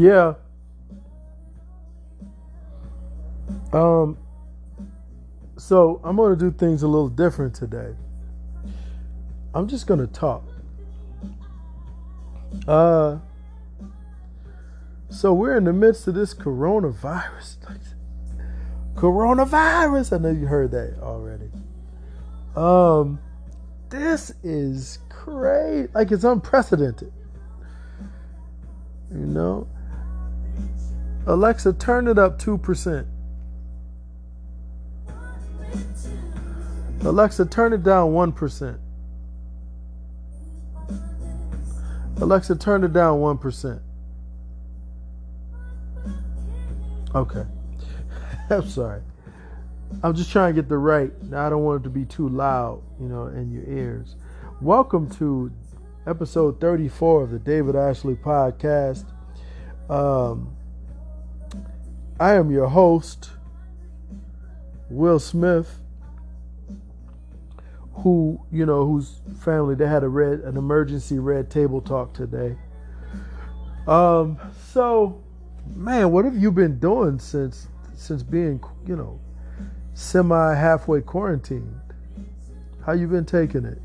Yeah. Um. So I'm gonna do things a little different today. I'm just gonna talk. Uh. So we're in the midst of this coronavirus. coronavirus. I know you heard that already. Um, this is crazy. Like it's unprecedented. You know? Alexa, turn it up 2%. Alexa, turn it down 1%. Alexa, turn it down 1%. Okay. I'm sorry. I'm just trying to get the right. I don't want it to be too loud, you know, in your ears. Welcome to episode 34 of the David Ashley podcast. Um, I am your host, Will Smith, who, you know, whose family they had a red an emergency red table talk today. Um, so man, what have you been doing since since being, you know, semi halfway quarantined? How you been taking it?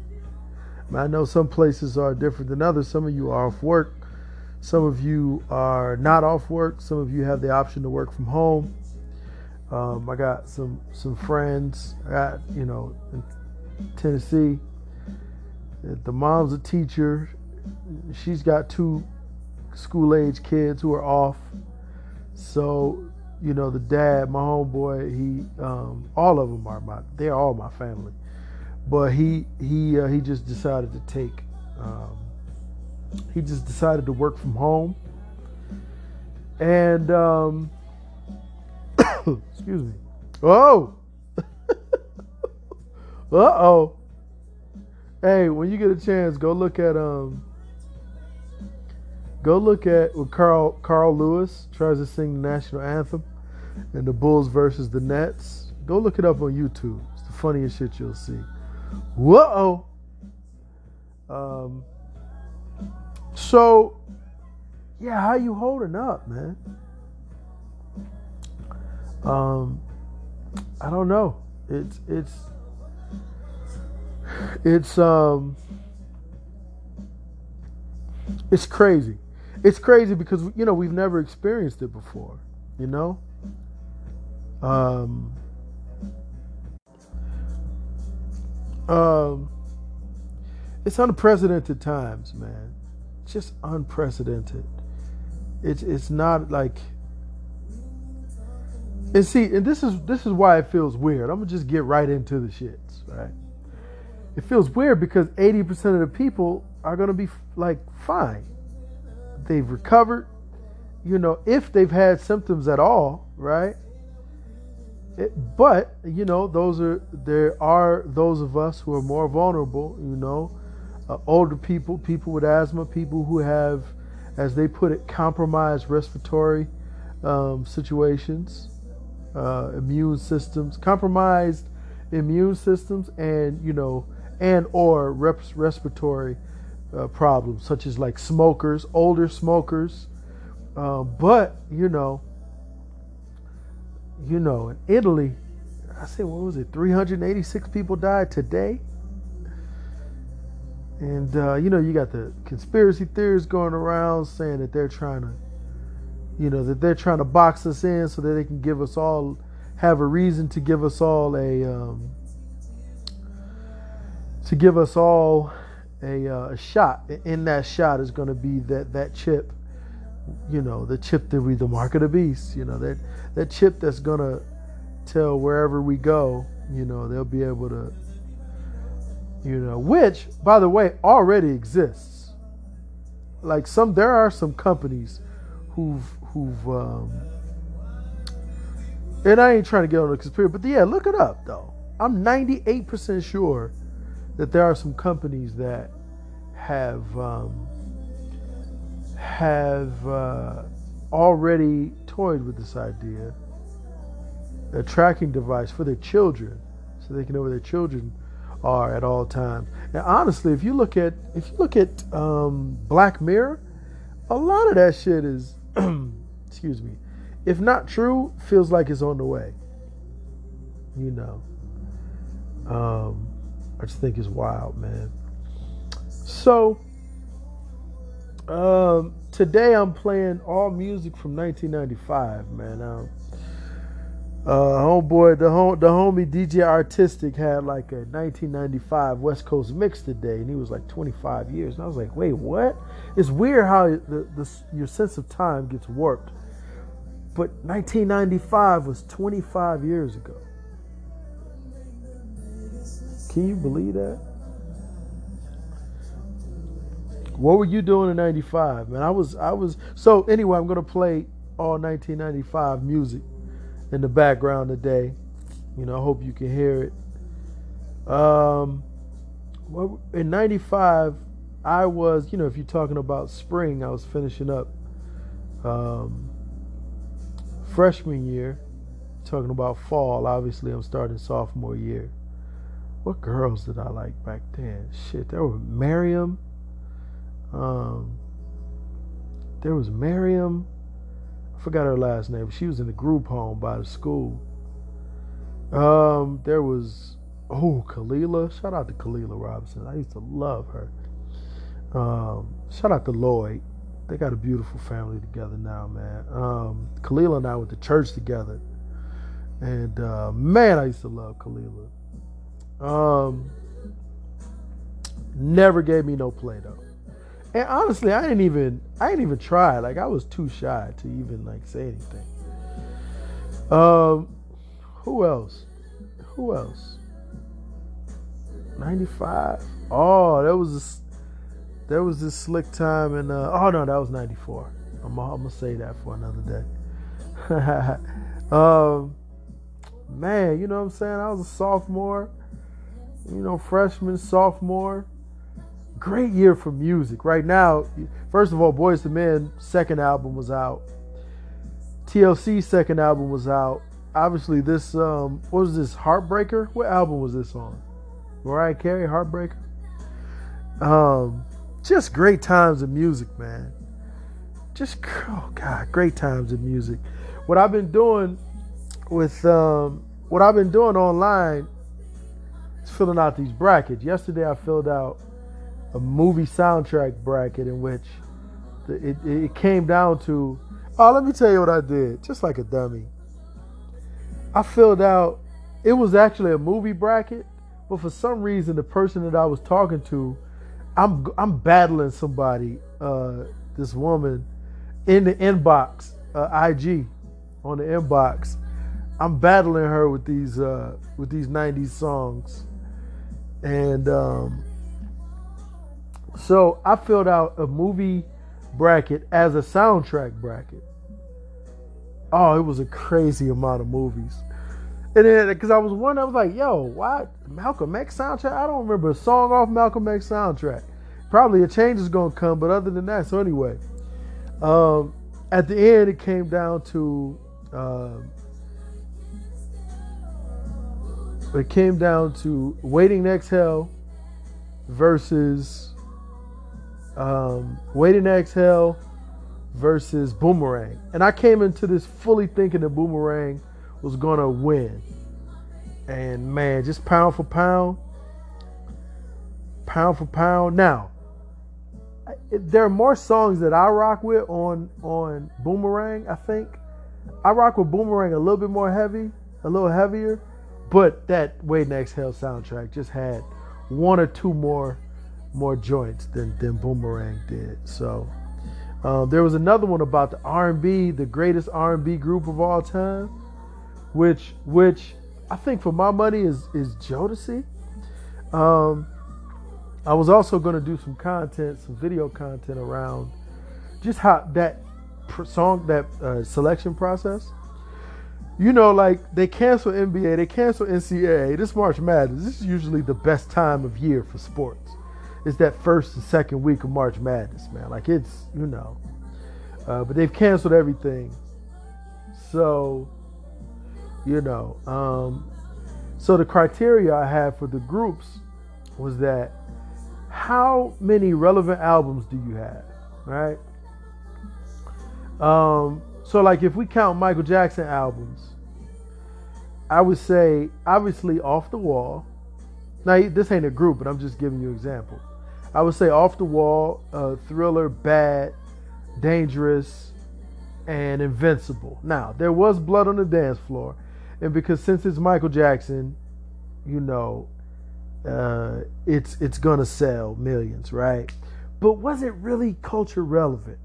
I know some places are different than others. Some of you are off work. Some of you are not off work. Some of you have the option to work from home. Um, I got some some friends. I got you know in Tennessee. The mom's a teacher. She's got two school age kids who are off. So you know the dad, my homeboy, he um, all of them are my they're all my family but he he uh, he just decided to take um, he just decided to work from home. And um, excuse me. Oh! Uh-oh. Hey when you get a chance go look at um go look at when carl carl lewis tries to sing the national anthem and the bulls versus the nets. Go look it up on youtube. It's the funniest shit you'll see. Whoa. Um. So, yeah, how you holding up, man? Um, I don't know. It's it's it's um it's crazy. It's crazy because you know we've never experienced it before. You know. Um Um, it's unprecedented times, man. Just unprecedented. It's it's not like. And see, and this is this is why it feels weird. I'm gonna just get right into the shits, right? It feels weird because 80% of the people are gonna be like fine. They've recovered, you know, if they've had symptoms at all, right? It, but you know, those are there are those of us who are more vulnerable. You know, uh, older people, people with asthma, people who have, as they put it, compromised respiratory um, situations, uh, immune systems, compromised immune systems, and you know, and or res- respiratory uh, problems such as like smokers, older smokers. Uh, but you know you know, in Italy, I said, what was it? 386 people died today. And, uh, you know, you got the conspiracy theories going around saying that they're trying to, you know, that they're trying to box us in so that they can give us all, have a reason to give us all a, um, to give us all a, uh, a shot. In that shot is going to be that, that chip you know, the chip that we the mark of the beast, you know, that that chip that's gonna tell wherever we go, you know, they'll be able to you know, which by the way already exists. Like some there are some companies who've who've um and I ain't trying to get on the conspiracy, but yeah, look it up though. I'm 98% sure that there are some companies that have um, have uh, already toyed with this idea a tracking device for their children so they can know where their children are at all times. And honestly, if you look at if you look at um, Black Mirror, a lot of that shit is excuse me, if not true, feels like it's on the way. You know. Um, I just think it's wild, man. So, um, today I'm playing all music from 1995, man. Um, uh, homeboy, the home, the homie DJ Artistic had like a 1995 West Coast mix today, and he was like 25 years. And I was like, wait, what? It's weird how the, the your sense of time gets warped. But 1995 was 25 years ago. Can you believe that? What were you doing in 95, man? I was I was so anyway, I'm to play all 1995 music in the background today. You know, I hope you can hear it. Um, well, in '95, I was, you know, if you're talking about spring, I was finishing up um, freshman year. Talking about fall, obviously, I'm starting sophomore year. What girls did I like back then? Shit, there was Miriam. Um, there was Miriam forgot her last name. She was in the group home by the school. Um, there was oh Kalila. Shout out to Kalila Robinson. I used to love her. Um, shout out to Lloyd. They got a beautiful family together now, man. Um, Kalila and I went to church together, and uh, man, I used to love Kalila. Um, never gave me no play though. And honestly, I didn't even I didn't even try. Like I was too shy to even like say anything. Um, who else? Who else? 95. Oh, that was this there was this slick time and uh, oh no, that was 94. I'm, I'm gonna say that for another day. um, man, you know what I'm saying? I was a sophomore, you know, freshman, sophomore great year for music. Right now, first of all, Boyz II Men second album was out. TLC second album was out. Obviously, this um, what was this Heartbreaker? What album was this on? Mariah Carey, Heartbreaker. Um, just great times of music, man. Just oh god, great times of music. What I've been doing with um, what I've been doing online is filling out these brackets. Yesterday, I filled out a movie soundtrack bracket in which it, it came down to oh let me tell you what i did just like a dummy. I filled out it was actually a movie bracket but for some reason the person that i was talking to i'm i'm battling somebody uh, this woman in the inbox uh, ig on the inbox. I'm battling her with these uh, with these 90s songs. And um, so I filled out a movie bracket as a soundtrack bracket. Oh, it was a crazy amount of movies. And then, because I was wondering, I was like, yo, why Malcolm X soundtrack? I don't remember a song off Malcolm X soundtrack. Probably a change is going to come, but other than that, so anyway, um, at the end, it came down to. Um, it came down to Waiting to Exhale versus um, Waiting to Exhale versus Boomerang. And I came into this fully thinking that Boomerang was going to win. And man, just pound for pound, pound for pound. Now, there are more songs that I rock with on on Boomerang. I think I rock with Boomerang a little bit more heavy, a little heavier, but that Waiting to Exhale soundtrack just had one or two more more joints than than Boomerang did. So um, there was another one about the R&B, the greatest R&B group of all time, which which I think for my money is is Jodeci. Um, I was also going to do some content, some video content around just how that song, that uh, selection process. You know, like they cancel NBA, they cancel NCAA. This March Madness, this is usually the best time of year for sports it's that first and second week of March Madness, man. Like it's you know, uh, but they've canceled everything. So, you know, um, so the criteria I had for the groups was that how many relevant albums do you have, right? Um, so like if we count Michael Jackson albums, I would say obviously Off the Wall. Now this ain't a group, but I'm just giving you an example. I would say Off the Wall, uh, Thriller, Bad, Dangerous, and Invincible. Now there was blood on the dance floor, and because since it's Michael Jackson, you know, uh, it's it's gonna sell millions, right? But was it really culture relevant?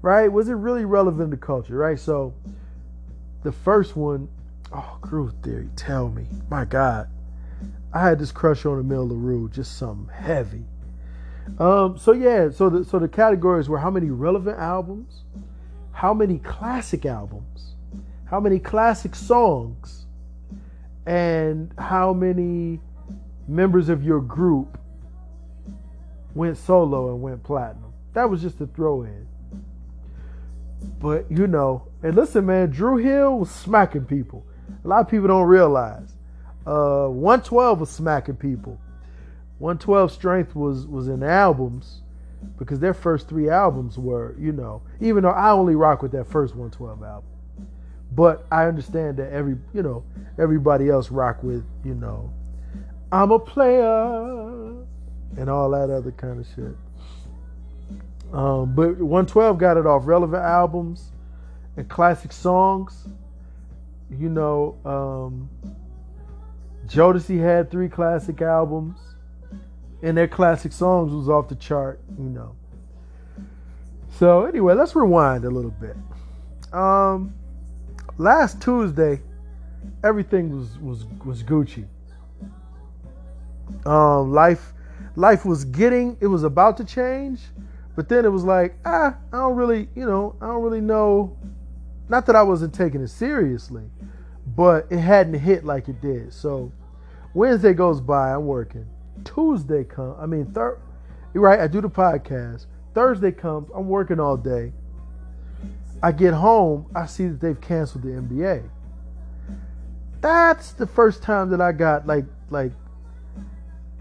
Right? Was it really relevant to culture? Right? So the first one, oh, Groove Theory, tell me, my God, I had this crush on Amel Larrieux, just something heavy. Um, so yeah, so the so the categories were how many relevant albums, how many classic albums, how many classic songs, and how many members of your group went solo and went platinum. That was just a throw in. But you know, and listen, man, Dru Hill was smacking people. A lot of people don't realize. Uh, 112 was smacking people. 112 Strength was was in albums because their first three albums were, you know, even though I only rock with that first 112 album. But I understand that every, you know, everybody else rock with, you know, I'm a player and all that other kind of shit. Um, but 112 got it off relevant albums and classic songs. You know, um, Jodeci had three classic albums, and their classic songs was off the chart. You know. So anyway, let's rewind a little bit. Um, last Tuesday, everything was was was Gucci. Um, life life was getting it was about to change, but then it was like ah I don't really you know I don't really know. Not that I wasn't taking it seriously, but it hadn't hit like it did. So Wednesday goes by, I'm working. Tuesday comes, I mean right? I do the podcast. Thursday comes, I'm working all day. I get home, I see that they've canceled the NBA. That's the first time that I got like like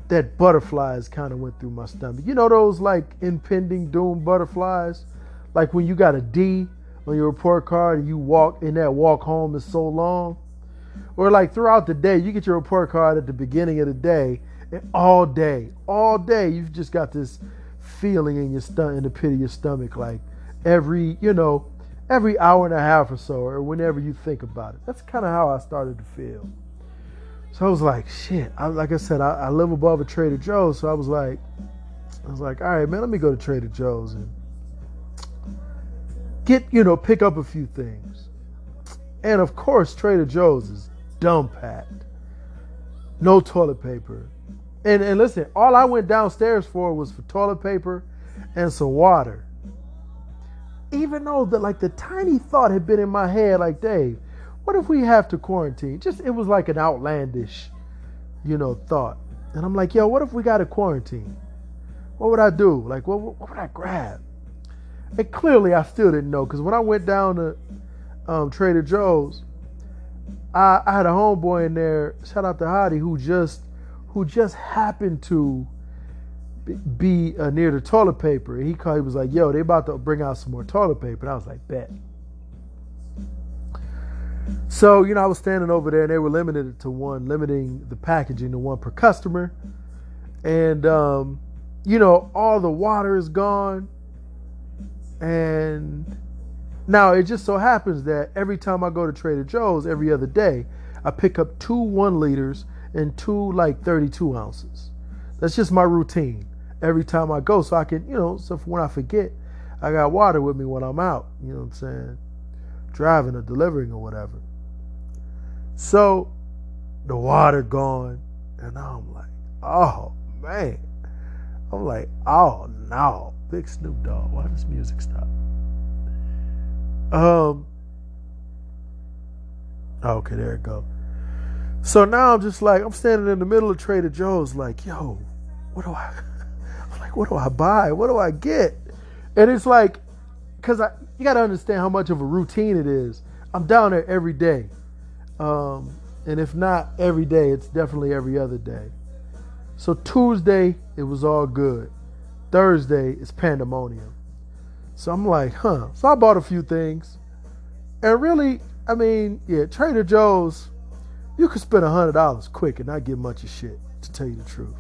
that butterflies kind of went through my stomach. You know those like impending doom butterflies? Like when you got a D on your report card and you walk and that walk home is so long. Or like throughout the day, you get your report card at the beginning of the day, and all day, all day, you've just got this feeling in your stomach, in the pit of your stomach, like every, you know, every hour and a half or so, or whenever you think about it. That's kind of how I started to feel. So I was like, shit. I, like I said, I, I, live above a Trader Joe's, so I was like, I was like, all right, man, let me go to Trader Joe's and get, you know, pick up a few things. And of course, Trader Joe's is dumb packed. No toilet paper. And and listen, all I went downstairs for was for toilet paper and some water. Even though that like the tiny thought had been in my head, like Dave, what if we have to quarantine? Just it was like an outlandish, you know, thought. And I'm like, yo, what if we got to quarantine? What would I do? Like, what, what would I grab? And clearly, I still didn't know because when I went down to um, Trader Joe's, I, I, had a homeboy in there. Shout out to Hottie who just who just happened to be uh, near the toilet paper. He called. He was like, "Yo, they about to bring out some more toilet paper." And I was like, "Bet." So, you know, I was standing over there and they were limited to one, limiting the packaging to one per customer. And, um, you know, all the water is gone. And now it just so happens that every time I go to Trader Joe's every other day, I pick up two one liters and two like 32 ounces. That's just my routine every time I go. So I can, you know, so when I forget, I got water with me when I'm out. You know what I'm saying? driving or delivering or whatever. So the water gone, and I'm like, oh man. I'm like, oh no, big Snoop Dogg. Why does music stop? Um. Okay, there it go. So now I'm just like, I'm standing in the middle of Trader Joe's, like, yo, what do I? I'm like, what do I buy? What do I get? And it's like, because I, you got to understand how much of a routine it is. I'm down there every day. Um, and if not every day, it's definitely every other day. So Tuesday, it was all good. Thursday, it's pandemonium. So I'm like, huh. So I bought a few things. And really, I mean, yeah, Trader Joe's, you could spend a $100 quick and not get much of shit, to tell you the truth.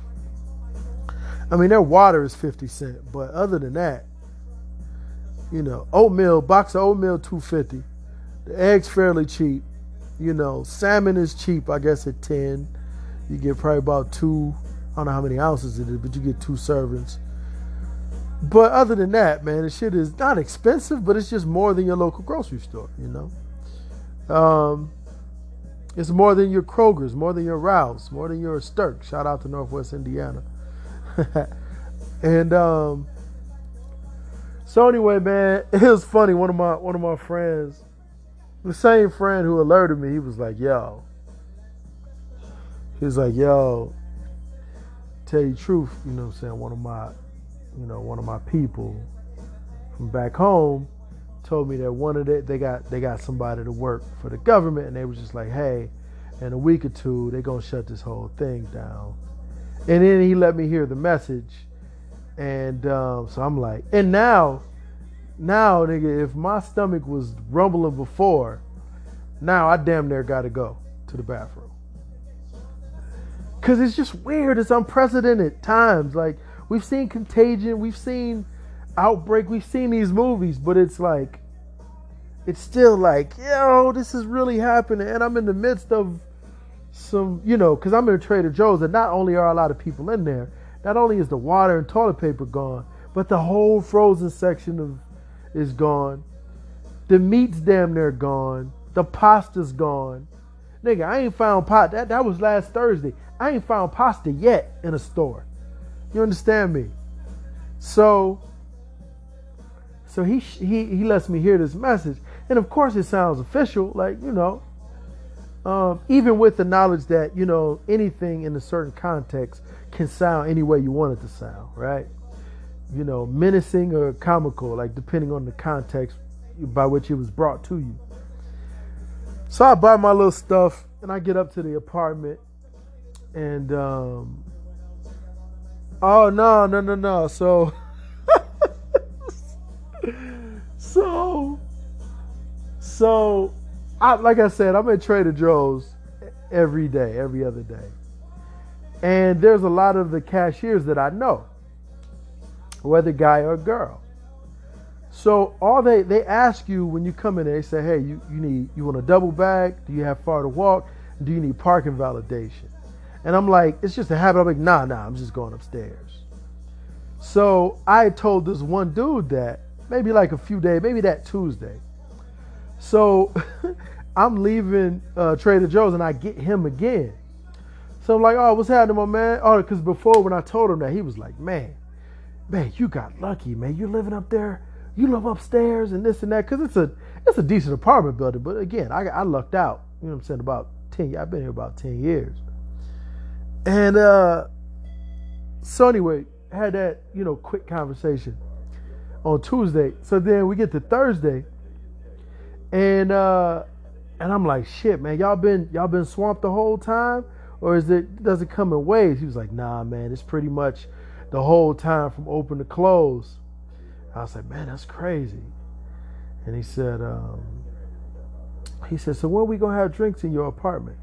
I mean, their water is 50 cent, but other than that, you know, oatmeal, box of oatmeal 250. The eggs fairly cheap. You know, salmon is cheap, I guess at 10. You get probably about two, I don't know how many ounces it is, but you get two servings. But other than that, man, the shit is not expensive, but it's just more than your local grocery store, you know? Um, it's more than your Kroger's, more than your Ralph's, more than your Sturk. Shout out to Northwest Indiana. and um, so anyway, man, it was funny. One of my one of my friends, the same friend who alerted me, he was like, "Yo," he was like, "Yo." Tell you truth, you know what I'm saying? One of my you know, one of my people from back home told me that one of the they got they got somebody to work for the government and they was just like, hey, in a week or two they're gonna shut this whole thing down. And then he let me hear the message, and um, so I'm like, and now, now nigga, if my stomach was rumbling before, now I damn near gotta go to the bathroom. Cause it's just weird. It's unprecedented times. Like We've seen Contagion, we've seen Outbreak, we've seen these movies, but it's like, it's still like, yo, this is really happening. And I'm in the midst of some, you know, because I'm in Trader Joe's, and not only are a lot of people in there, not only is the water and toilet paper gone, but the whole frozen section of is gone. The meat's damn near gone. The pasta's gone. Nigga, I ain't found pot. That that was last Thursday. I ain't found pasta yet in a store. You understand me? So, so he he he lets me hear this message, and of course it sounds official, like you know. Um, even with the knowledge that you know anything in a certain context can sound any way you want it to sound, right? You know, menacing or comical, like depending on the context by which it was brought to you. So I buy my little stuff and I get up to the apartment, and um, Oh no, no, no, no. So So So I like I said, I'm at Trader Joe's every day, every other day. And there's a lot of the cashiers that I know, whether guy or girl. So all they they ask you when you come in there, they say, hey, you, you need you want a double bag? Do you have far to walk? Do you need parking validation? And I'm like, it's just a habit. I'm like, nah, nah, I'm just going upstairs. So I told this one dude that maybe like a few days, maybe that Tuesday. So I'm leaving uh, Trader Joe's and I get him again. So I'm like, oh, what's happening, my man? Oh, because before when I told him that, he was like, man, man, you got lucky, man. You're living up there. You live upstairs and this and that. Because it's a it's a decent apartment building. But again, I, I lucked out. You know what I'm saying? About 10 I've been here about 10 years. And uh, so anyway, had that you know quick conversation on Tuesday. So then we get to Thursday, and uh, and I'm like, shit, man, y'all been y'all been swamped the whole time, or is it does it come in waves? He was like, nah, man, it's pretty much the whole time from open to close. I was like, man, that's crazy. And he said, um, he said, so when we gonna have drinks in your apartment?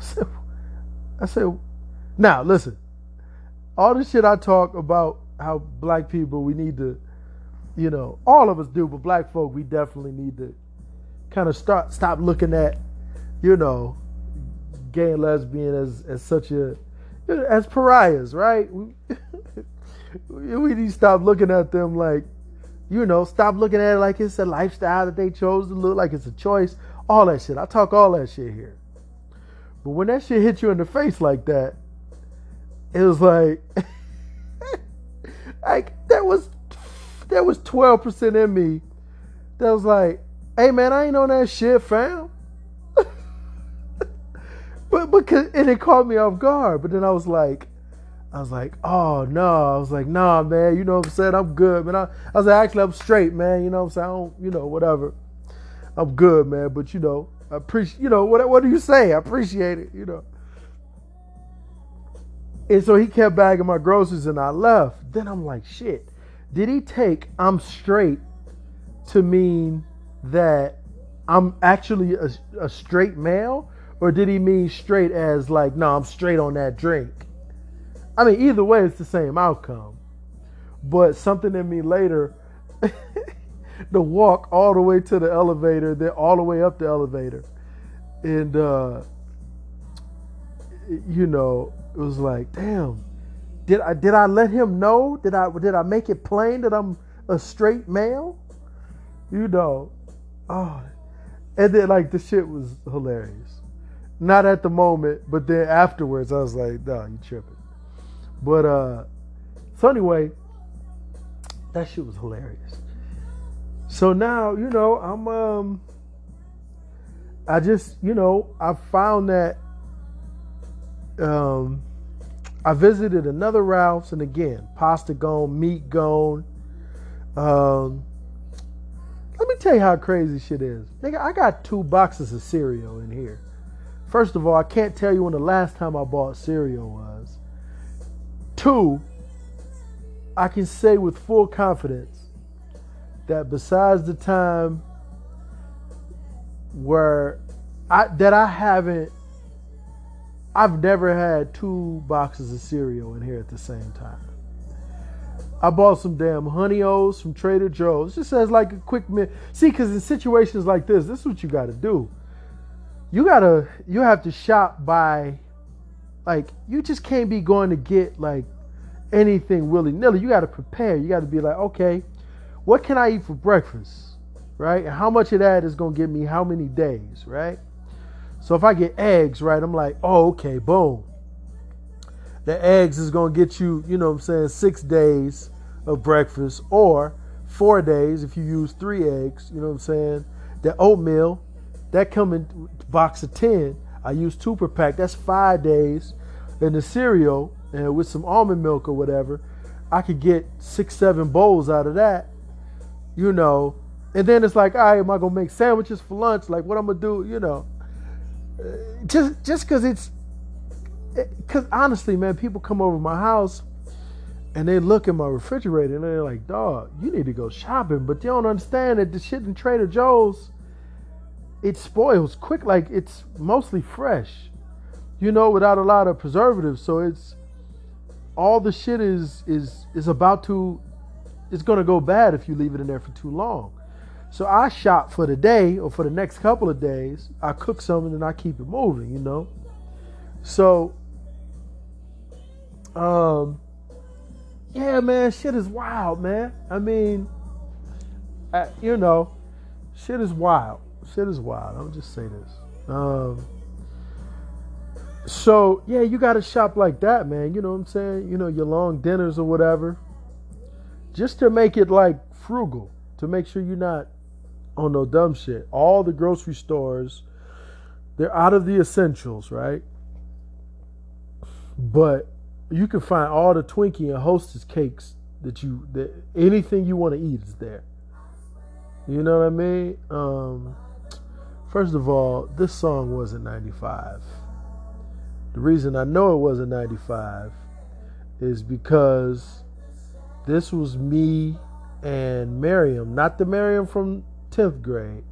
I said, I said, now listen, all the shit I talk about how black people we need to, you know, all of us do, but black folk we definitely need to kind of start stop looking at, you know, gay and lesbian as as such a as pariahs, right? We, we need to stop looking at them like, you know, stop looking at it like it's a lifestyle that they chose to look like it's a choice. All that shit. I talk all that shit here. But when that shit hit you in the face like that, it was like, like that was that was twelve percent in me. That was like, hey man, I ain't on that shit, fam. but because and it caught me off guard. But then I was like, I was like, oh no. I was like, nah, man. You know what I'm saying? I'm good, man. I, I was like, actually, I'm straight, man. You know what I'm saying? I don't, you know, whatever. I'm good, man. But you know, I appreciate, you know, what, what do you say? I appreciate it, you know. And so he kept bagging my groceries and I left. Then I'm like, shit, did he take I'm straight to mean that I'm actually a, a straight male? Or did he mean straight as like, no, I'm straight on that drink? I mean, either way, it's the same outcome. But something in me later, the walk all the way to the elevator, then all the way up the elevator. And, uh, you know, it was like, damn, did I did I let him know? Did I did I make it plain that I'm a straight male? You know, oh, and then like the shit was hilarious. Not at the moment, but then afterwards, I was like, "No, you tripping." But uh, so anyway, that shit was hilarious. So now, you know, I'm um, I just, you know, I found that um, I visited another Ralph's, and again, pasta gone, meat gone. Um, let me tell you how crazy shit is. Nigga, I got two boxes of cereal in here. First of all, I can't tell you when the last time I bought cereal was. Two, I can say with full confidence that besides the time where I that I haven't I've never had two boxes of cereal in here at the same time. I bought some damn honey o's from Trader Joe's. Just as like a quick minute. See, because in situations like this, this is what you got to do. You gotta, you have to shop by, like, you just can't be going to get like anything willy nilly. You got to prepare. You got to be like, okay, what can I eat for breakfast, right? And how much of that is gonna give me how many days, right? So if I get eggs, right, I'm like, oh, okay, boom. The eggs is gonna get you, you know what I'm saying, six days of breakfast, or four days if you use three eggs, you know what I'm saying? The oatmeal, that come in box of 10. I use two per pack, that's five days. And the cereal, and with some almond milk or whatever, I could get six, seven bowls out of that, you know. And then it's like, all right, am I gonna make sandwiches for lunch? Like, what I'm gonna do, you know? just just because it's because honestly, man, people come over my house and they look at my refrigerator and they're like, "Dog, you need to go shopping," but they don't understand that the shit in Trader Joe's it spoils quick. Like it's mostly fresh, you know, without a lot of preservatives. So it's all the shit is is is about to it's gonna go bad if you leave it in there for too long. So I shop for the day or for the next couple of days. I cook something and I keep it moving, you know. So, um, yeah, man, shit is wild, man. I mean, I, you know, shit is wild. Shit is wild. I'll just say this. Um, so yeah, you got to shop like that, man. You know what I'm saying? You know your long dinners or whatever, just to make it like frugal, to make sure you're not on no dumb shit. All the grocery stores, they're out of the essentials, right? But you can find all the Twinkie and Hostess cakes that you that anything you want to eat is there. You know what I mean? Um, first of all, this song wasn't 95. The reason I know it wasn't 95 is because this was me and Miriam, not the Miriam from 10th grade.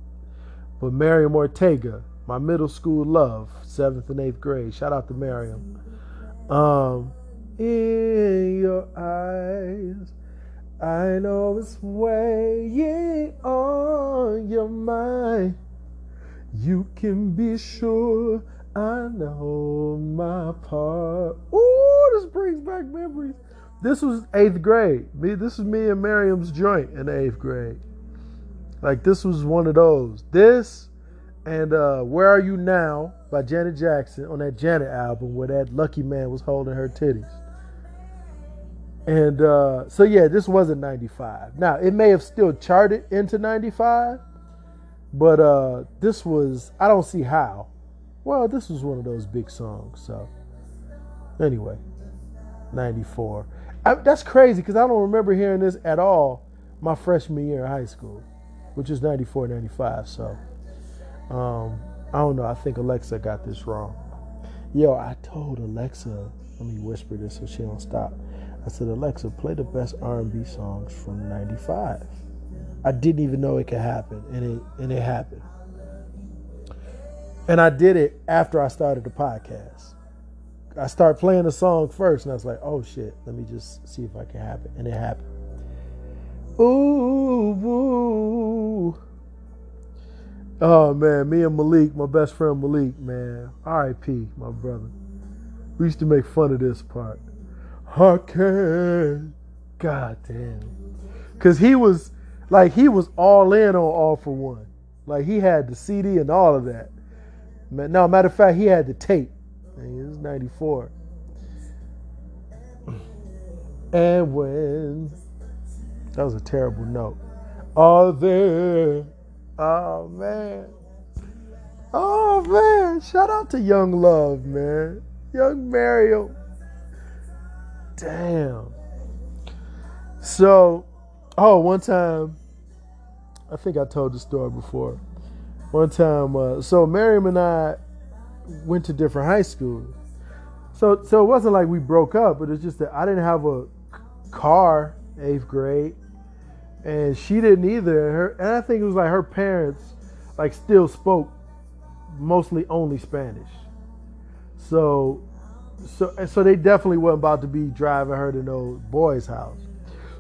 But Miriam Ortega, my middle school love, 7th and 8th grade. Shout out to Miriam. Um, in your eyes, I know it's weighing on your mind. You can be sure I know my part. Ooh, this brings back memories. This was eighth grade. Me, this is me and Miriam's joint in eighth grade. Like this was one of those. This and uh, Where Are You Now by Janet Jackson on that Janet album where that lucky man was holding her titties. And uh, so yeah, this wasn't 95. Now it may have still charted into 95, but uh, this was I don't see how. Well, this was one of those big songs. So anyway, 94. I, that's crazy because I don't remember hearing this at all my freshman year in high school which is 94, 95. So um, I don't know. I think Alexa got this wrong. Yo, I told Alexa let me whisper this so she don't stop. I said, Alexa, play the best R&B songs from '95. I didn't even know it could happen, and it and it happened. And I did it after I started the podcast. I started playing the song first, and I was like, "Oh shit, let me just see if I can happen," and it happened. Ooh, ooh. Oh man, me and Malik, my best friend Malik, man, R.I.P. my brother. We used to make fun of this part. I can't. God damn. Cause he was like he was all in on All-4-One. Like he had the CD and all of that. No, matter of fact, he had the tape. It was 94. And when that was a terrible note. Are there oh man. Oh man. Shout out to Young Love, man. Young Mario. Damn. So, oh, one time, I think I told the story before. One time, uh, so Miriam and I went to different high schools. So, so it wasn't like we broke up, but it's just that I didn't have a car eighth grade, and she didn't either. Her, and I think it was like her parents, like, still spoke mostly only Spanish. So so so they definitely weren't about to be driving her to no boy's house.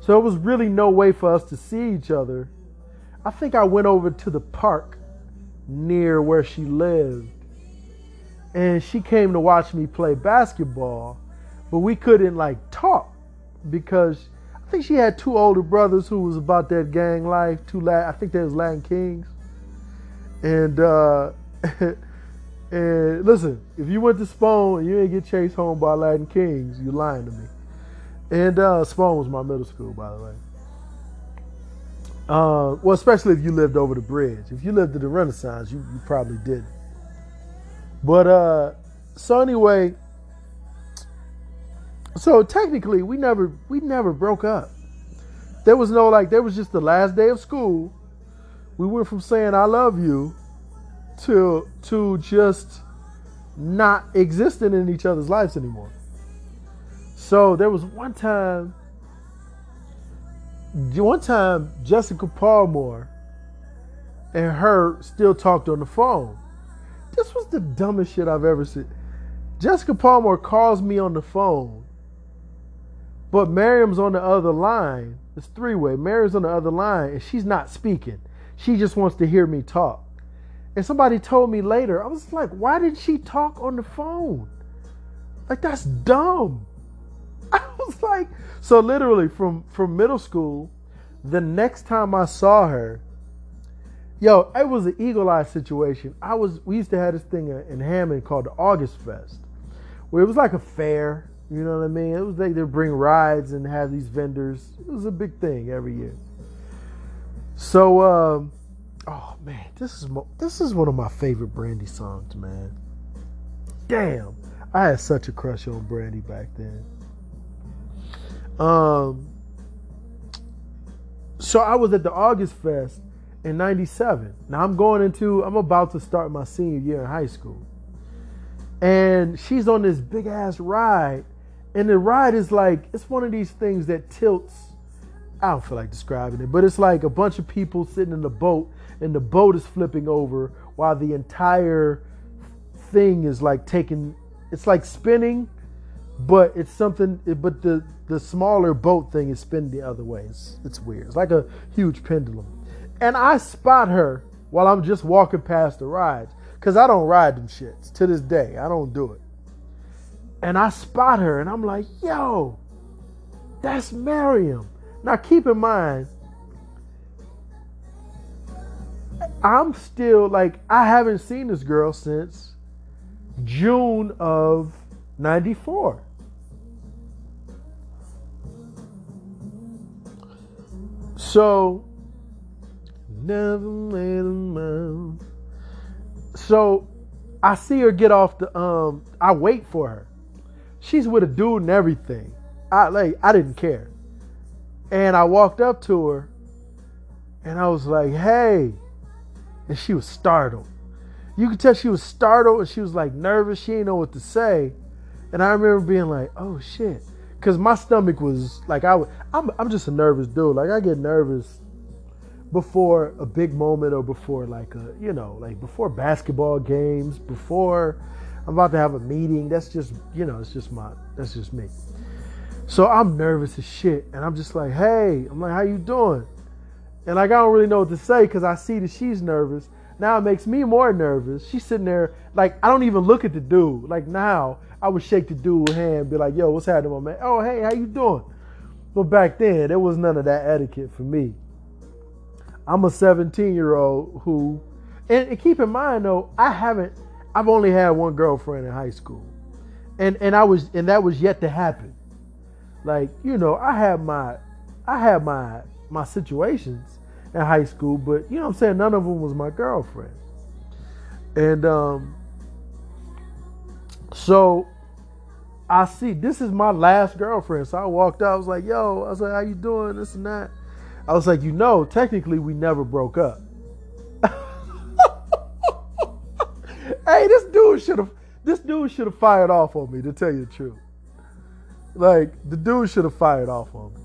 So it was really no way for us to see each other. I think I went over to the park near where she lived. And she came to watch me play basketball, but we couldn't like talk because I think she had two older brothers who was about that gang life. Two, I think they was Latin Kings, and uh, And listen, if you went to Spohn and you didn't get chased home by Latin Kings, you lying to me. And uh, Spohn was my middle school, by the way. Uh, well, especially if you lived over the bridge. If you lived at the Renaissance, you, you probably didn't. But uh, so anyway, so technically we never we never broke up. There was no like there was just the last day of school. We went from saying I love you to to just not existing in each other's lives anymore. So there was one time, one time Jessica Palmore and her still talked on the phone. This was the dumbest shit I've ever seen. Jessica Palmer calls me on the phone, but Miriam's on the other line. It's three way. Miriam's on the other line, and she's not speaking. She just wants to hear me talk. And somebody told me later, I was like, why did she talk on the phone? Like that's dumb. I was like, so literally from from middle school, the next time I saw her, yo, it was an eagle eye situation. I was we used to have this thing in Hammond called the August Fest, where it was like a fair. You know what I mean? It was like they'd bring rides and have these vendors. It was a big thing every year. So um, Oh man, this is this is one of my favorite Brandy songs, man. Damn, I had such a crush on Brandy back then. Um, so I was at the August Fest in '97. Now I'm going into, I'm about to start my senior year in high school, and she's on this big ass ride, and the ride is like it's one of these things that tilts. I don't feel like describing it, but it's like a bunch of people sitting in the boat and the boat is flipping over while the entire thing is like taking it's like spinning but it's something but the the smaller boat thing is spinning the other way it's, it's weird it's like a huge pendulum and i spot her while i'm just walking past the rides. Because i don't ride them shits to this day. I don't do it. And i spot her and i'm like yo that's miriam. Now keep in mind I'm still like I haven't seen this girl since June of 94. So never made a move. So I see her get off the um I wait for her. She's with a dude and everything. I like I didn't care. And I walked up to her and I was like, "Hey, and she was startled. You could tell she was startled and she was like nervous. She didn't know what to say. And I remember being like, oh shit. Cause my stomach was like I would, I'm I'm just a nervous dude. Like I get nervous before a big moment or before like a you know like before basketball games before i'm about to have a meeting that's just you know it's just my that's just me. So i'm nervous as shit and i'm just like hey i'm like how you doing? And like i don't really know what to say because i see that she's nervous. Now it makes me more nervous. She's sitting there like i don't even look at the dude. Like now i would shake the dude's hand and be like yo what's happening my man? Oh hey how you doing? But back then there was none of that etiquette for me I'm a 17 year old who, and, keep in mind though, I haven't, I've only had one girlfriend in high school, and and I was, and that was yet to happen. Like you know, I had my, I had my my situations in high school, but you know what I'm saying, none of them was my girlfriend, and um, so I see this is my last girlfriend. So I walked out, I was like, yo, I was like, how you doing? This and that. I was like, you know, technically we never broke up. hey, this dude should have this dude should have fired off on me to tell you the truth. Like the dude should have fired off on me.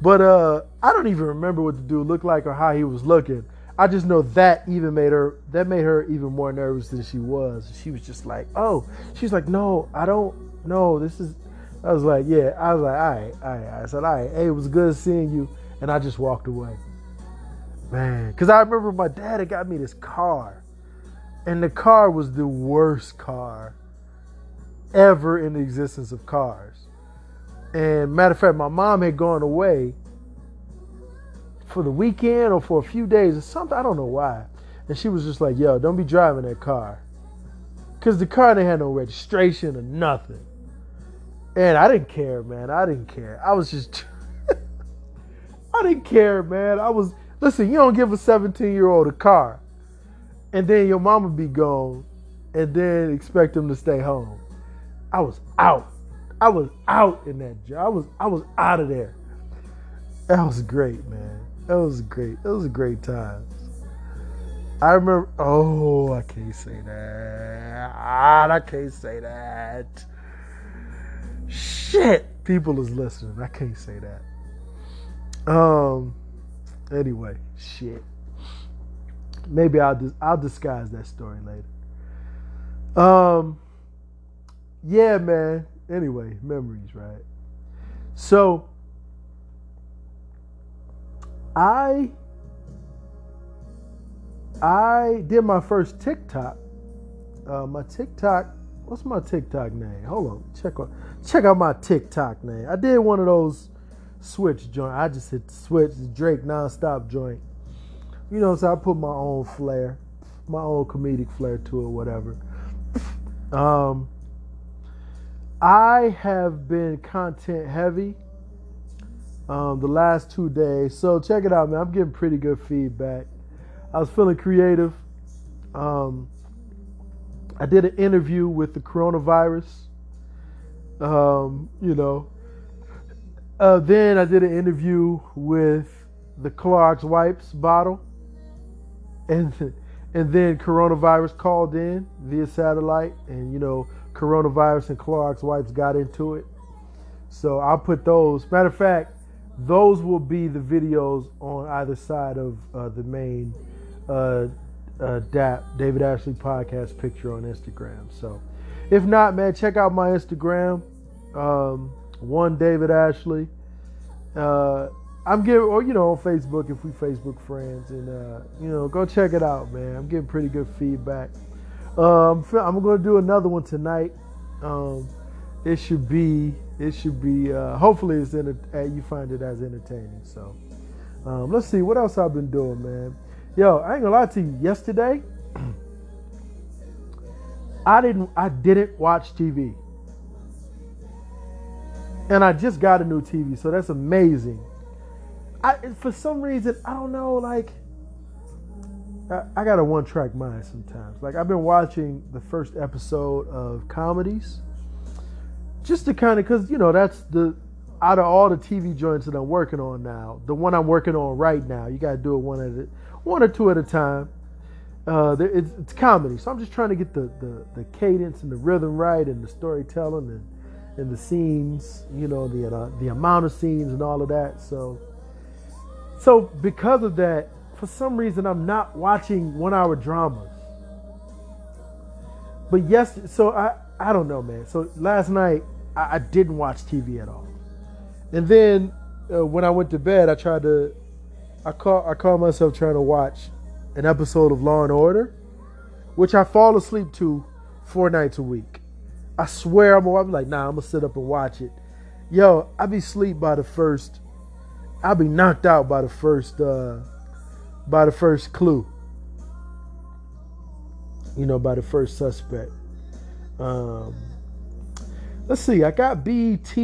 But uh I don't even remember what the dude looked like or how he was looking. I just know that even made her that made her even more nervous than she was. She was just like, "Oh," she's like, "No, I don't. No, this is." I was like, "Yeah." I was like, "All right, all right." I said, "All right, hey, it was good seeing you." And I just walked away. Man, because I remember my dad had got me this car, and the car was the worst car ever in the existence of cars. And matter of fact, my mom had gone away for the weekend or for a few days or something. I don't know why. And she was just like, yo, don't be driving that car. Because the car didn't have no registration or nothing. And I didn't care, man. I didn't care. I was just I didn't care, man. I was listen. You don't give a 17 year old a car, and then your mama be gone, and then expect them to stay home. I was out. I was out in that job. I was I was out of there. That was great, man. That was great. That was a great time. I remember. Oh, I can't say that. I can't say that. Shit, people is listening. I can't say that. Um. Anyway, shit. Maybe I'll dis- I'll disguise that story later. Um. Yeah, man. Anyway, memories, right? So. I I did my first TikTok. Uh, my TikTok, what's my TikTok name? Hold on, check out check out my TikTok name. I did one of those switch joint. I just hit the switch, the Drake nonstop joint. You know, so I put my own flair, my own comedic flair to it, whatever. Um, I have been content heavy um, the last two days. So check it out, man. I'm getting pretty good feedback. I was feeling creative. Um, I did an interview with the coronavirus. Um, you know, uh, then I did an interview with the Clorox wipes bottle, and and then coronavirus called in via satellite, and you know coronavirus and Clorox wipes got into it. So I'll put those. Matter of fact, those will be the videos on either side of uh, the main uh, uh, DAP David Ashley podcast picture on Instagram. So if not, man, check out my Instagram. Um, one David Ashley. Uh, I'm getting, or you know, on Facebook if we Facebook friends, and uh, you know, go check it out, man. I'm getting pretty good feedback. Um, I'm going to do another one tonight. Um, it should be, it should be. Uh, hopefully, it's in. A, uh, you find it as entertaining. So, um, let's see what else I've been doing, man. Yo, I ain't gonna lie to you. Yesterday, I didn't, I didn't watch TV and I just got a new TV, so that's amazing. I for some reason I don't know, like I, I got a one track mind sometimes. Like I've been watching the first episode of comedies, just to kind of because you know that's the out of all the TV joints that I'm working on now, the one I'm working on right now, you got to do it one at a, one or two at a time. Uh, it's, it's comedy, so I'm just trying to get the, the, the cadence and the rhythm right, and the storytelling and and the scenes, you know, the uh, the amount of scenes and all of that. So, so because of that, for some reason, I'm not watching one hour dramas. But yes, so I I don't know, man. So last night I, I didn't watch TV at all, and then uh, when I went to bed, I tried to I call I called myself trying to watch an episode of Law and Order, which I fall asleep to four nights a week. I swear I'm, I'm like, nah, I'm gonna sit up and watch it. Yo, I be sleep by the first. I'll be knocked out by the first, uh, by the first clue. You know, by the first suspect. Um, let's see. I got BET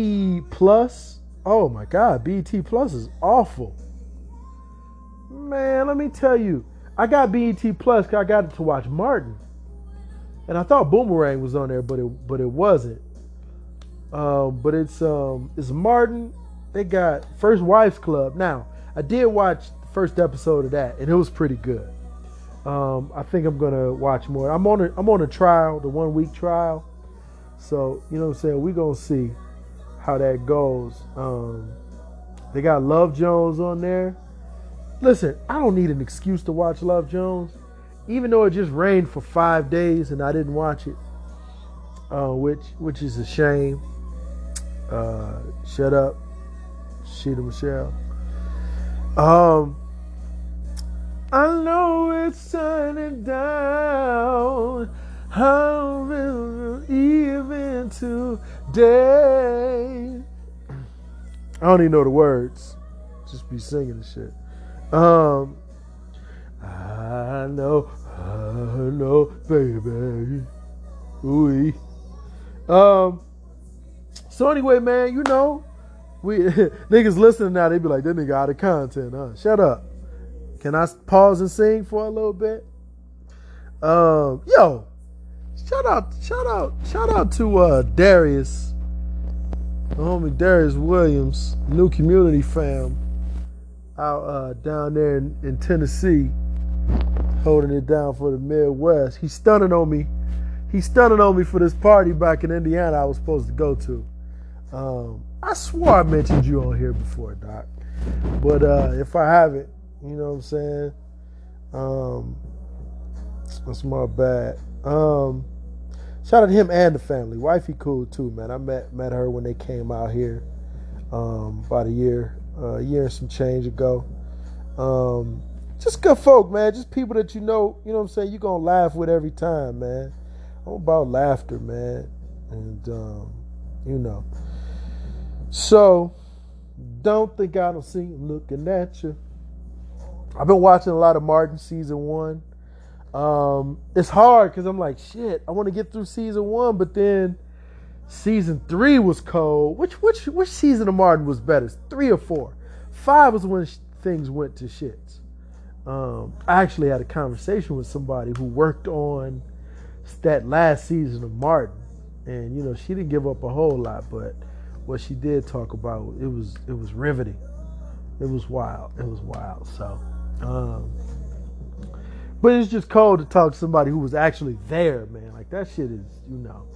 Plus. Oh my God, BET Plus is awful. Man, let me tell you, I got BET Plus I got it to watch Martin, and I thought Boomerang was on there, but it but it wasn't. Um, but it's um it's Martin. They got First Wives Club. Now I did watch the first episode of that, and it was pretty good. Um, I think I'm gonna watch more. I'm on a I'm on a trial, the one week trial. So you know what I'm saying. We gonna see how that goes. Um, they got Love Jones on there. Listen, I don't need an excuse to watch Love Jones, even though it just rained for five days and I didn't watch it, uh, which which is a shame. Uh, shut up, Sheeta Michelle. Um, I know it's shining down. How even today. I don't even know the words. Just be singing the shit. Um, I know, baby. Ooh. Um. So anyway, man, you know, we niggas listening now, they be like, that nigga out of content, huh? Shut up. Can I pause and sing for a little bit? Um, yo, shout out, shout out, shout out to uh Darius, homie Darius Williams, new community fam out uh, down there in, in, Tennessee, holding it down for the Midwest. He's stunning on me. He's stunning on me for this party back in Indiana I was supposed to go to. Um, I swore I mentioned you on here before, Doc. But uh, if I haven't, you know what I'm saying? Um, that's my bad. Um, shout out to him and the family. Wifey cool too, man. I met met her when they came out here um, about a year a year and some change ago. Um, just good folk, man. Just people that you know, you know what I'm saying, you're going to laugh with every time, man. I'm about laughter, man. And, um, you know. So, don't think I don't see looking at you. I've been watching a lot of Martin season one. Um, it's hard because I'm like, shit, I want to get through season one, but then Season three was cold. Which which which season of Martin was better? Three or four? Five was when sh- things went to shits. Um, I actually had a conversation with somebody who worked on that last season of Martin, and you know she didn't give up a whole lot, but what she did talk about it was it was riveting. It was wild. It was wild. So, um, but it's just cold to talk to somebody who was actually there, man. Like that shit is, you know.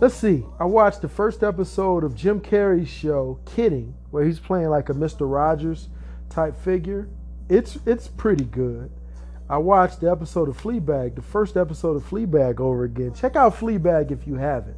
Let's see. I watched the first episode of Jim Carrey's show, Kidding, where he's playing like a Mr. Rogers type figure. It's it's pretty good. I watched the episode of Fleabag, the first episode of Fleabag over again. Check out Fleabag if you haven't.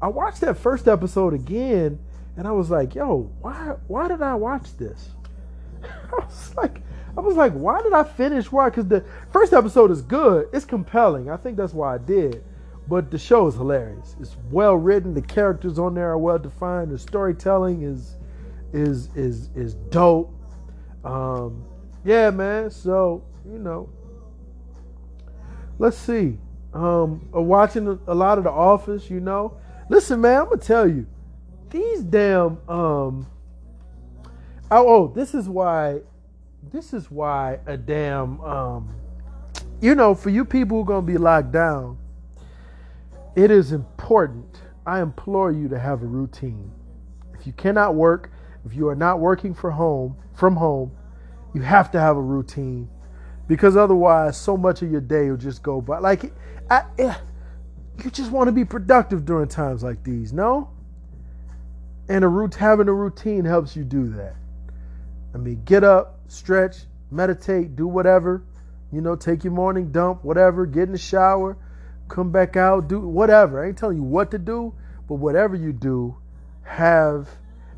I watched that first episode again and I was like, yo, why why did I watch this? I was like I was like, why did I finish why? Because the first episode is good. It's compelling. I think that's why I did. But the show is hilarious. It's well written. The characters on there are well defined. The storytelling is is is is dope. Um, yeah, man. So you know, let's see. Um, watching a lot of The Office. You know, listen, man. I'm gonna tell you, these damn. Um, oh, oh, this is why. This is why a damn. Um, you know, for you people who are gonna be locked down it is important. I implore you to have a routine. If you cannot work, if you are not working for home from home, you have to have a routine because otherwise, so much of your day will just go by. Like, I, you just want to be productive during times like these, no? And a root, having a routine helps you do that. I mean, get up, stretch, meditate, do whatever. You know, take your morning dump, whatever. Get in the shower, come back out, do whatever. I ain't telling you what to do, but whatever you do, have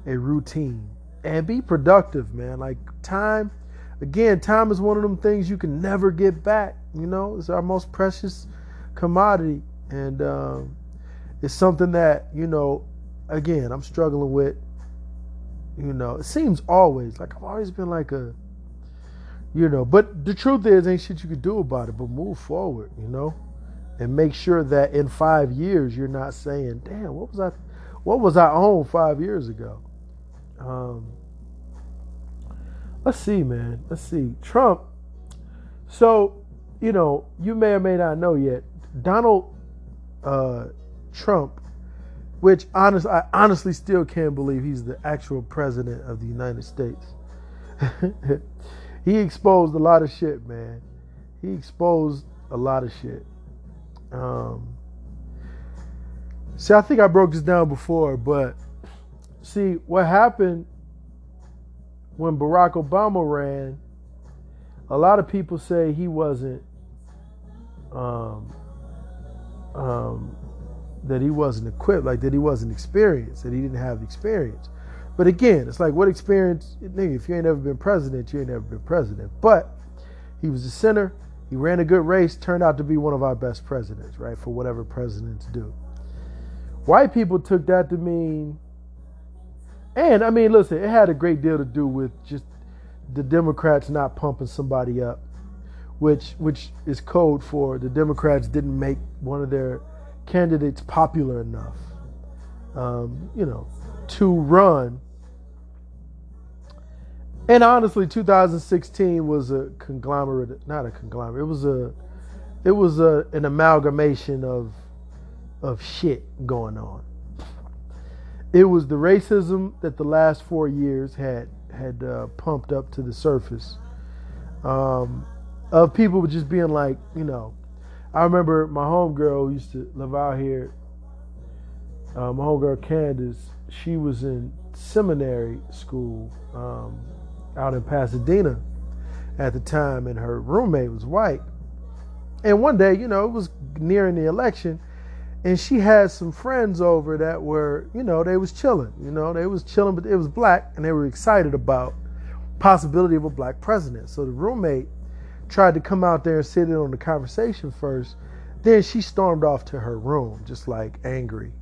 a routine and be productive, man. Like time, again, time is one of them things you can never get back. You know, it's our most precious commodity, and um, it's something that you know. Again, I'm struggling with. You know, it seems always like I've always been like a. You know, but the truth is, ain't shit you could do about it. But move forward, you know, and make sure that in five years you're not saying, "Damn, what was I, what was I on five years ago?" Um, let's see, man. Let's see. Trump. So, you know, you may or may not know yet. Donald uh, Trump, which honest, I honestly still can't believe he's the actual president of the United States. he exposed a lot of shit, man. He exposed a lot of shit. Um, see, I think I broke this down before, but see, what happened when Barack Obama ran, a lot of people say he wasn't, um, um, that he wasn't equipped, like that he wasn't experienced, that he didn't have experience. But again, it's like what experience, nigga, if you ain't never been president, you ain't never been president. But he was a sinner. He ran a good race, turned out to be one of our best presidents, right? For whatever presidents do. White people took that to mean and I mean, listen, it had a great deal to do with just the Democrats not pumping somebody up, which which is code for the Democrats didn't make one of their candidates popular enough, um, you know, to run. And honestly, 2016 was a conglomerate, not a conglomerate. It was a, it was a, an amalgamation of, of shit going on it was the racism that the last four years had had uh, pumped up to the surface um, of people just being like, you know, I remember my homegirl used to live out here. Uh, my homegirl Candace, she was in seminary school um, out in Pasadena at the time, and her roommate was white. And one day, you know, it was nearing the election, and she had some friends over that were, you know, they was chilling. You know, they was chilling, but it was black, and they were excited about possibility of a black president. So the roommate tried to come out there and sit in on the conversation first. Then she stormed off to her room, just like angry.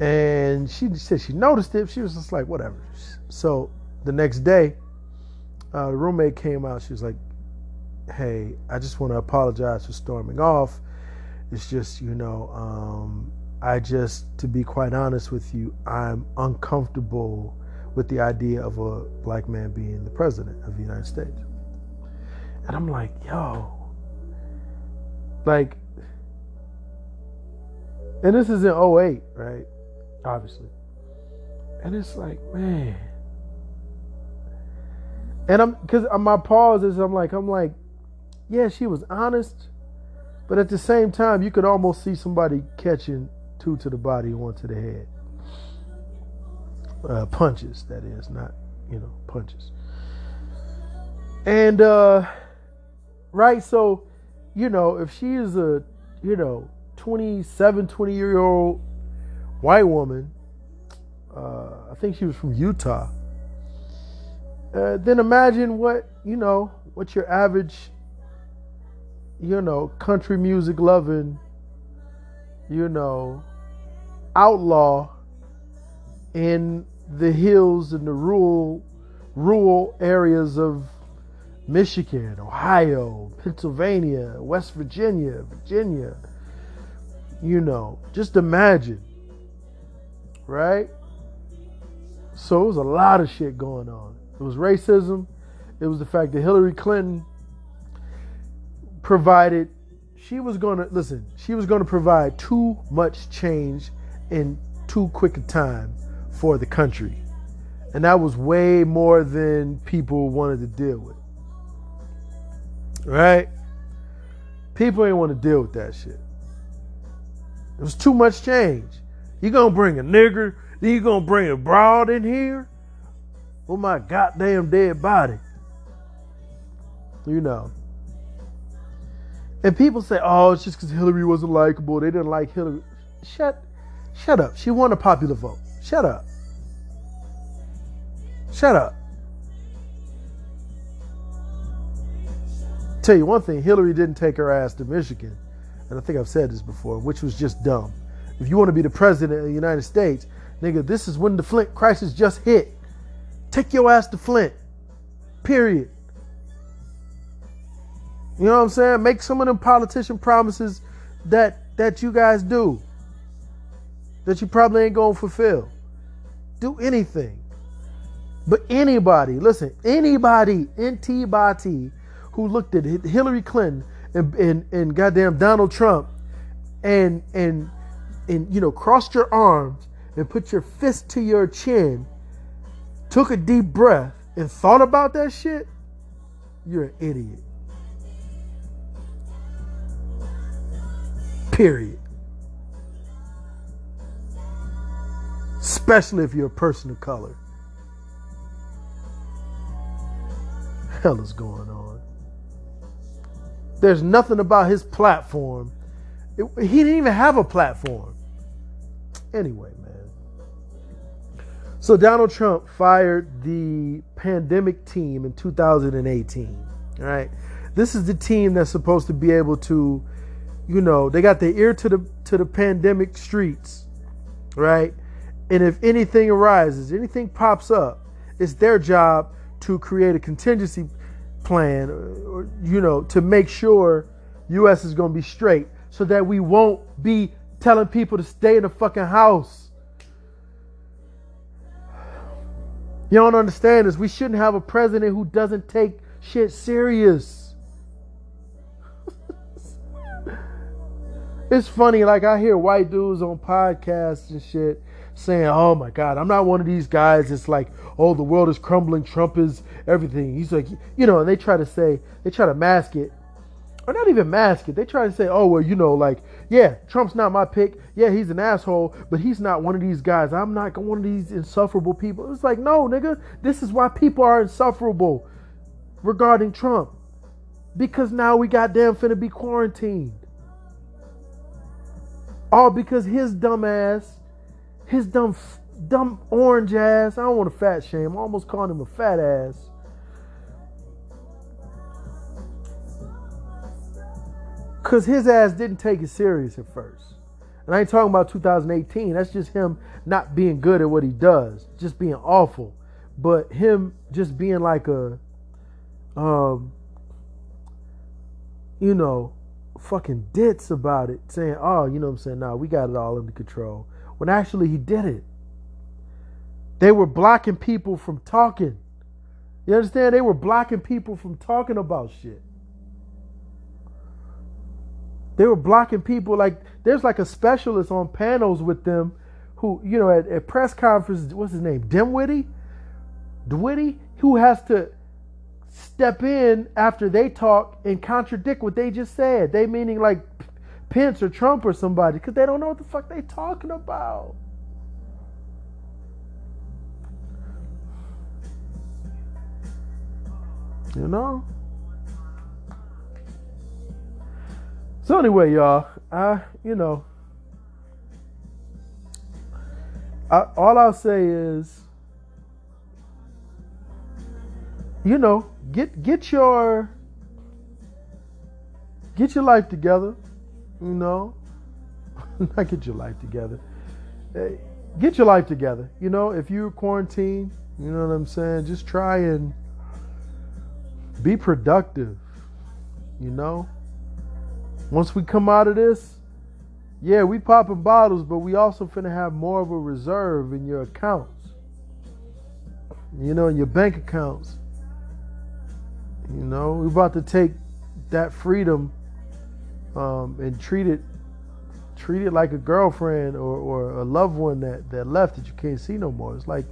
And she said she noticed it. She was just like, whatever. So the next day, uh, the roommate came out. She was like, hey, I just want to apologize for storming off it's just, you know, um, I just, to be quite honest with you, I'm uncomfortable with the idea of a black man being the president of the United States. And I'm like, yo, like, and this is in 08, right? Obviously. And it's like, man. And I'm, because my pause is, I'm like, I'm like, yeah, she was honest but at the same time, you could almost see somebody catching two to the body, one to the head. Uh, punches, that is, not, you know, punches. And, uh, right, so, you know, if she is a, you know, 27, 20 year old white woman, uh, I think she was from Utah, uh, then imagine what, you know, what your average you know, country music loving, you know, outlaw in the hills and the rural rural areas of Michigan, Ohio, Pennsylvania, West Virginia, Virginia. You know, just imagine. Right? So it was a lot of shit going on. It was racism. It was the fact that Hillary Clinton provided she was going to listen she was going to provide too much change in too quick a time for the country and that was way more than people wanted to deal with Right? People ain't want to deal with that shit. It was too much change. You gonna bring a nigger, then you gonna bring a broad in here? with my goddamn dead body. You know. And people say, oh, it's just because Hillary wasn't likable. They didn't like Hillary. Shut, shut up. She won a popular vote. Shut up. Shut up. Tell you one thing, Hillary didn't take her ass to Michigan. And I think I've said this before, which was just dumb. If you want to be the president of the United States, nigga, this is when the Flint crisis just hit. Take your ass to Flint. Period. You know what I'm saying? Make some of them politician promises that that you guys do. That you probably ain't gonna fulfill. Do anything. But anybody, listen, anybody, anybody who looked at Hillary Clinton and, and, and goddamn Donald Trump and and and you know crossed your arms and put your fist to your chin, took a deep breath and thought about that shit, you're an idiot. Period. Especially if you're a person of color. Hell is going on. There's nothing about his platform. It, he didn't even have a platform. Anyway, man. So Donald Trump fired the pandemic team in 2018. All right. This is the team that's supposed to be able to, you know, they got their ear to the to the pandemic streets, right? And if anything arises, anything pops up, it's their job to create a contingency plan, uh, or, you know, to make sure U.S. is going to be straight, so that we won't be telling people to stay in the fucking house. You don't understand this. We shouldn't have a president who doesn't take shit serious. It's funny, like I hear white dudes on podcasts and shit saying, "Oh my God, I'm not one of these guys." It's like, "Oh, the world is crumbling. Trump is everything." He's like, you know, and they try to say, they try to mask it, or not even mask it. They try to say, "Oh, well, you know, like, yeah, Trump's not my pick. Yeah, he's an asshole, but he's not one of these guys. I'm not one of these insufferable people." It's like, no, nigga, this is why people are insufferable regarding Trump, because now we goddamn finna be quarantined. All because his dumb ass his dumb, dumb orange ass. I don't want to fat shame. I almost called him a fat ass. Because his ass didn't take it serious at first. And I ain't talking about 2018. That's just him not being good at what he does, just being awful. But him just being like a, um, you know, fucking ditz about it, saying, oh, you know what I'm saying? Nah, we got it all under control when actually he did it. They were blocking people from talking. You understand? They were blocking people from talking about shit. They were blocking people like there's like a specialist on panels with them who, you know, at, at press conferences, what's his name? Dimwitty? Dwitty? Who has to step in after they talk and contradict what they just said. They meaning like Pence or Trump or somebody because they don't know what the fuck they talking about. You know? So anyway, y'all, I you know, I, all I'll say is, you know, get get your get your life together. You know, not get your life together. Eh, get your life together. You know, if you're quarantined, you know what I'm saying? Just try and be productive. You know, once we come out of this, yeah, we popping bottles, but we also finna have more of a reserve in your accounts. You know, in your bank accounts. You know, we're about to take that freedom um, and treat it treat it like a girlfriend or, or a loved one that, that left that you can't see no more. It's like,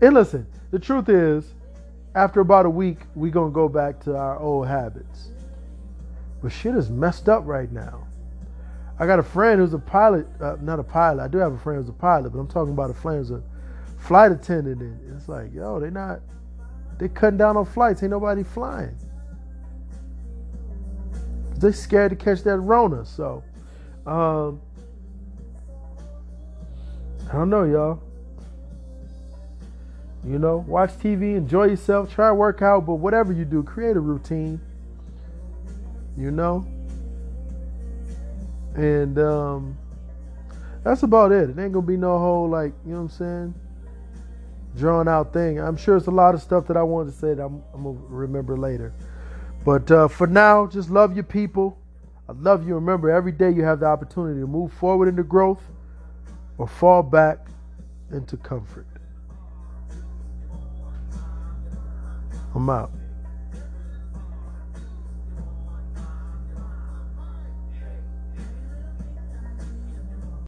and listen, the truth is, after about a week, we gonna go back to our old habits. But shit is messed up right now. I got a friend who's a pilot, uh, not a pilot. I do have a friend who's a pilot, but I'm talking about a friend who's a flight attendant. And it's like, yo, they not, they cutting down on flights. Ain't nobody flying. They scared to catch that Rona. So, um, I don't know, y'all. You know, watch TV, enjoy yourself, try to work out, but whatever you do, create a routine. You know? And um, that's about it. It ain't gonna be no whole like, you know what I'm saying? Drawn out thing. I'm sure it's a lot of stuff that I wanted to say that I'm, I'm gonna remember later. But uh, for now, just love your people. I love you. Remember, every day you have the opportunity to move forward into growth or fall back into comfort. I'm out.